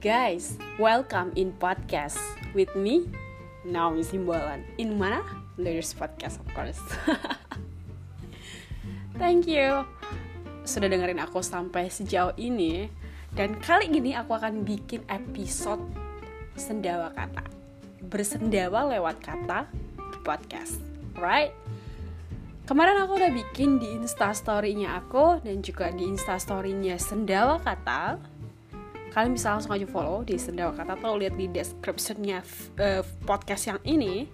guys, welcome in podcast with me, Naomi Simbolan. In mana? Ladies Podcast of course. Thank you sudah dengerin aku sampai sejauh ini. Dan kali ini aku akan bikin episode sendawa kata. Bersendawa lewat kata podcast. Right? Kemarin aku udah bikin di instastory-nya aku dan juga di instastory-nya sendawa kata kalian bisa langsung aja follow di Sendawa Kata atau lihat di descriptionnya uh, podcast yang ini.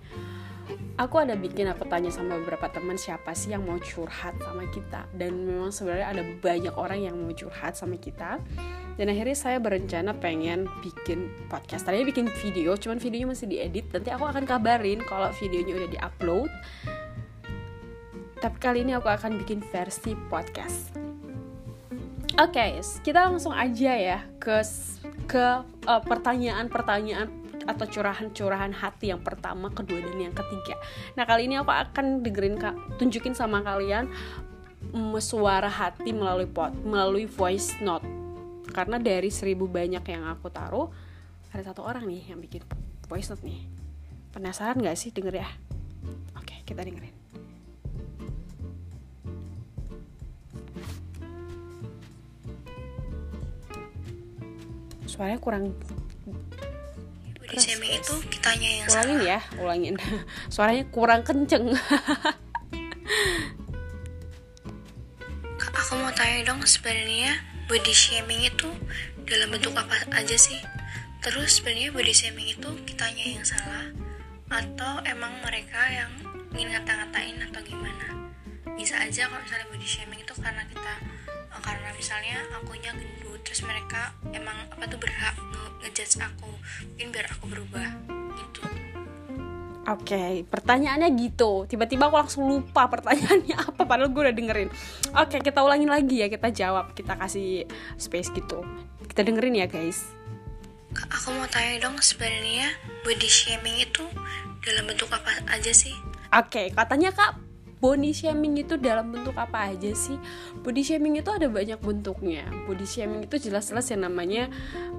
Aku ada bikin aku tanya sama beberapa teman siapa sih yang mau curhat sama kita. Dan memang sebenarnya ada banyak orang yang mau curhat sama kita. Dan akhirnya saya berencana pengen bikin podcast. Tadinya bikin video cuman videonya masih diedit. Nanti aku akan kabarin kalau videonya udah diupload. Tapi kali ini aku akan bikin versi podcast Oke, okay, kita langsung aja ya ke ke uh, pertanyaan-pertanyaan atau curahan-curahan hati yang pertama, kedua dan yang ketiga. Nah kali ini aku akan dengerin tunjukin sama kalian mm, suara hati melalui pot, melalui voice note. Karena dari seribu banyak yang aku taruh, ada satu orang nih yang bikin voice note nih. Penasaran gak sih denger ya? Oke, kita dengerin. Suaranya kurang body shaming itu kitanya yang ulangin salah. ya ulangin. Suaranya kurang kenceng. Aku mau tanya dong sebenarnya body shaming itu dalam bentuk apa aja sih? Terus sebenarnya body shaming itu kitanya yang salah atau emang mereka yang ingin ngata-ngatain atau gimana? Bisa aja kalau misalnya body shaming itu karena kita karena misalnya akunya gendut terus mereka emang apa tuh berhak ngejudge aku mungkin biar aku berubah gitu Oke, okay, pertanyaannya gitu. Tiba-tiba aku langsung lupa pertanyaannya apa padahal gue udah dengerin. Oke, okay, kita ulangin lagi ya, kita jawab, kita kasih space gitu. Kita dengerin ya, guys. Aku mau tanya dong sebenarnya body shaming itu dalam bentuk apa aja sih? Oke, okay, katanya Kak body shaming itu dalam bentuk apa aja sih? Body shaming itu ada banyak bentuknya. Body shaming itu jelas-jelas yang namanya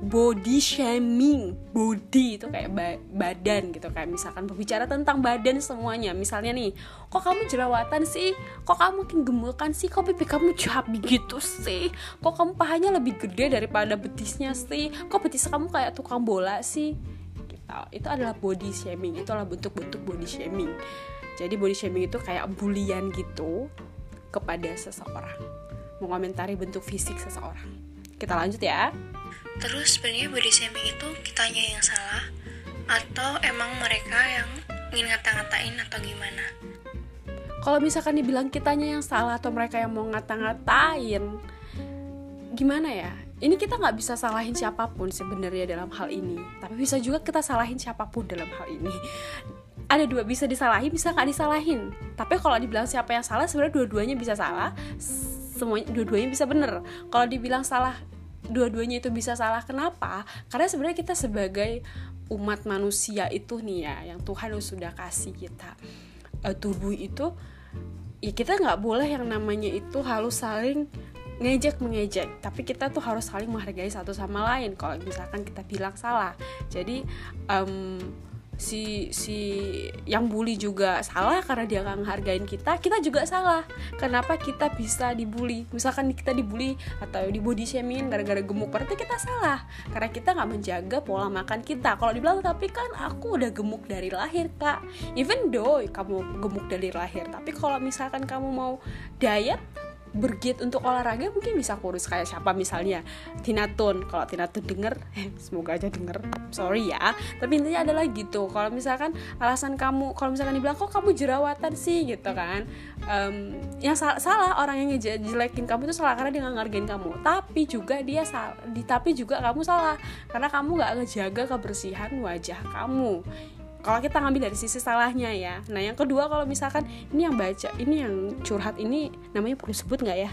body shaming. Body itu kayak ba badan gitu kayak misalkan berbicara tentang badan semuanya. Misalnya nih, kok kamu jerawatan sih? Kok kamu makin gemukan sih? Kok pipi kamu chubby gitu sih? Kok kamu pahanya lebih gede daripada betisnya sih? Kok betis kamu kayak tukang bola sih? Gitu. Itu adalah body shaming. Itu adalah bentuk-bentuk body shaming jadi body shaming itu kayak bulian gitu kepada seseorang. Mengomentari bentuk fisik seseorang. Kita lanjut ya. Terus sebenarnya body shaming itu kitanya yang salah atau emang mereka yang ingin ngata-ngatain atau gimana? Kalau misalkan dibilang kitanya yang salah atau mereka yang mau ngata-ngatain, gimana ya? Ini kita nggak bisa salahin siapa pun sebenarnya dalam hal ini, tapi bisa juga kita salahin siapa pun dalam hal ini ada dua bisa disalahin bisa nggak disalahin. Tapi kalau dibilang siapa yang salah sebenarnya dua-duanya bisa salah. Semuanya dua-duanya bisa bener. Kalau dibilang salah dua-duanya itu bisa salah kenapa? Karena sebenarnya kita sebagai umat manusia itu nih ya yang Tuhan sudah kasih kita uh, tubuh itu ya kita nggak boleh yang namanya itu harus saling ngejek mengejek. Tapi kita tuh harus saling menghargai satu sama lain kalau misalkan kita bilang salah. Jadi um, si si yang bully juga salah karena dia nggak ngehargain kita kita juga salah. Kenapa kita bisa dibully? Misalkan kita dibully atau di body shaming gara-gara gemuk berarti kita salah. Karena kita nggak menjaga pola makan kita. Kalau dibilang tapi kan aku udah gemuk dari lahir kak. Even though kamu gemuk dari lahir tapi kalau misalkan kamu mau diet bergiat untuk olahraga mungkin bisa kurus kayak siapa misalnya Tina Tun kalau Tina Tun denger semoga aja denger. Sorry ya. Tapi intinya adalah gitu kalau misalkan alasan kamu kalau misalkan dibilang kok kamu jerawatan sih? Gitu kan. Um, yang salah, salah orang yang ngejelekin kamu itu salah karena dia nggak ngargain kamu. Tapi juga dia salah tapi juga kamu salah. Karena kamu nggak ngejaga kebersihan wajah kamu kalau kita ngambil dari sisi salahnya ya. Nah yang kedua kalau misalkan ini yang baca ini yang curhat ini namanya perlu sebut nggak ya?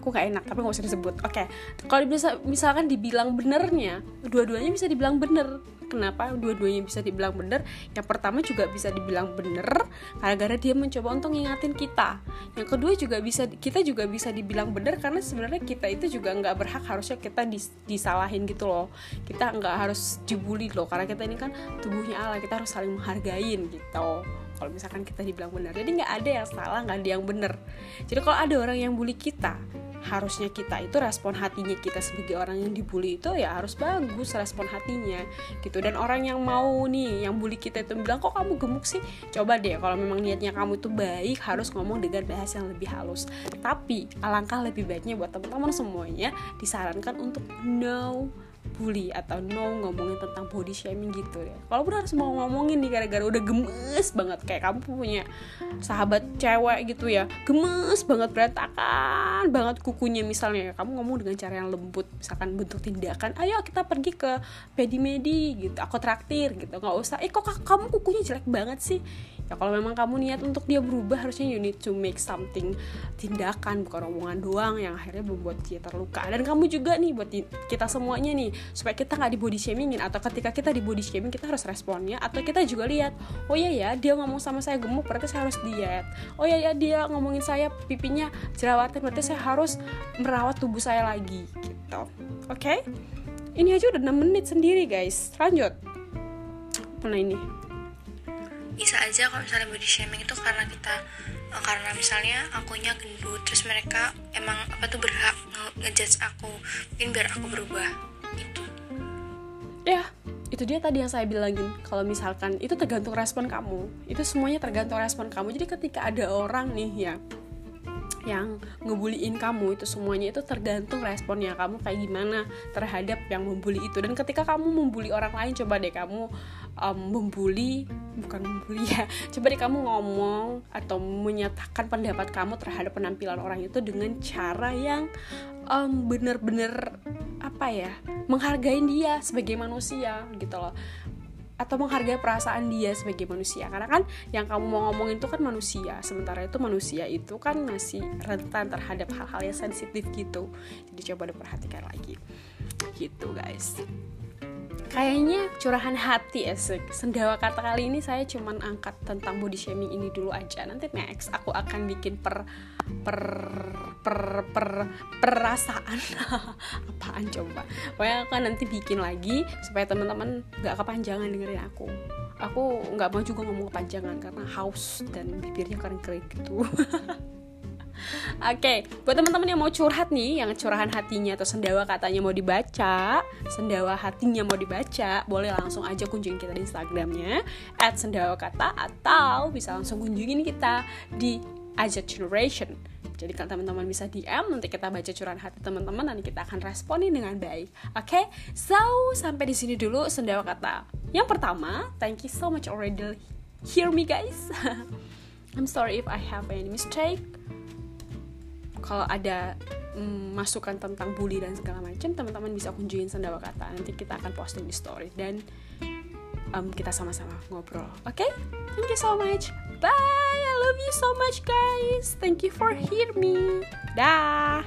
Aku nggak enak tapi nggak usah disebut. Oke. Kalau bisa misalkan dibilang benernya dua-duanya bisa dibilang bener kenapa dua-duanya bisa dibilang bener? Yang pertama juga bisa dibilang bener gara-gara dia mencoba untuk ngingatin kita. Yang kedua juga bisa kita juga bisa dibilang bener karena sebenarnya kita itu juga nggak berhak harusnya kita dis, disalahin gitu loh. Kita nggak harus dibully loh karena kita ini kan tubuhnya Allah kita harus saling menghargain gitu. Kalau misalkan kita dibilang benar jadi nggak ada yang salah nggak ada yang benar jadi kalau ada orang yang bully kita harusnya kita itu respon hatinya kita sebagai orang yang dibully itu ya harus bagus respon hatinya gitu. Dan orang yang mau nih yang bully kita itu bilang kok kamu gemuk sih? Coba deh kalau memang niatnya kamu itu baik harus ngomong dengan bahasa yang lebih halus. Tapi alangkah lebih baiknya buat teman-teman semuanya disarankan untuk no bully atau no ngomongin tentang body shaming gitu ya. Walaupun harus mau ngomongin nih gara-gara udah gemes banget. Kayak kamu punya sahabat cewek gitu ya gemes banget berantakan banget kukunya misalnya kamu ngomong dengan cara yang lembut misalkan bentuk tindakan ayo kita pergi ke pedi medi gitu aku traktir gitu. Nggak usah. Eh kok kamu kukunya jelek banget sih? Ya kalau memang kamu niat untuk dia berubah harusnya you need to make something tindakan bukan omongan doang yang akhirnya membuat dia terluka. Dan kamu juga nih buat kita semuanya nih supaya kita nggak di body shamingin. Atau ketika kita di body shaming kita harus responnya. Atau kita juga lihat oh iya ya dia ngomong sama saya gemuk berarti saya harus diet. Oh iya ya dia ngomongin saya pipinya jerawatan berarti saya harus merawat tubuh saya lagi gitu. Oke? Okay? ini aja udah 6 menit sendiri guys. Lanjut. Mana ini? Bisa aja kalau misalnya body shaming itu karena kita eh, karena misalnya akunya gendut terus mereka emang apa tuh berhak ngejudge aku mungkin biar aku berubah ya itu dia tadi yang saya bilangin. Kalau misalkan itu tergantung respon kamu. Itu semuanya tergantung respon kamu. Jadi ketika ada orang nih ya yang ngebuliin kamu itu semuanya itu tergantung responnya kamu kayak gimana terhadap yang membuli itu. Dan ketika kamu membuli orang lain coba deh kamu um, membuli bukan membuli ya coba deh kamu ngomong atau menyatakan pendapat kamu terhadap penampilan orang itu dengan cara yang um, bener-bener apa ya menghargai dia sebagai manusia gitu loh. Atau menghargai perasaan dia sebagai manusia. Karena kan yang kamu mau ngomongin itu kan manusia. Sementara itu manusia itu kan masih rentan terhadap hal-hal yang sensitif gitu. Jadi coba diperhatikan lagi. Gitu guys. Kayaknya curahan hati esek sendawa kata kali ini saya cuman angkat tentang body shaming ini dulu aja. Nanti next aku akan bikin per per per per perasaan. Apaan coba? Pokoknya aku nanti bikin lagi supaya teman-teman nggak kepanjangan dengerin aku. Aku nggak mau juga ngomong kepanjangan karena haus dan bibirnya kering-kering gitu. Oke, okay, buat teman-teman yang mau curhat nih, yang curahan hatinya atau sendawa katanya mau dibaca, sendawa hatinya mau dibaca, boleh langsung aja kunjungin kita di Instagramnya @sendawakata atau bisa langsung kunjungin kita di Aja Generation. Jadi kalau teman-teman bisa DM, nanti kita baca curahan hati teman-teman, nanti kita akan responin dengan baik. Oke, okay? so sampai di sini dulu sendawa kata. Yang pertama, thank you so much already hear me guys. I'm sorry if I have any mistake kalau ada mm, masukan tentang bully dan segala macam teman-teman bisa kunjungin sendawa kata nanti kita akan posting di story dan um, kita sama-sama ngobrol. Oke? Okay? Thank you so much. Bye. I love you so much guys. Thank you for hear me. Dah.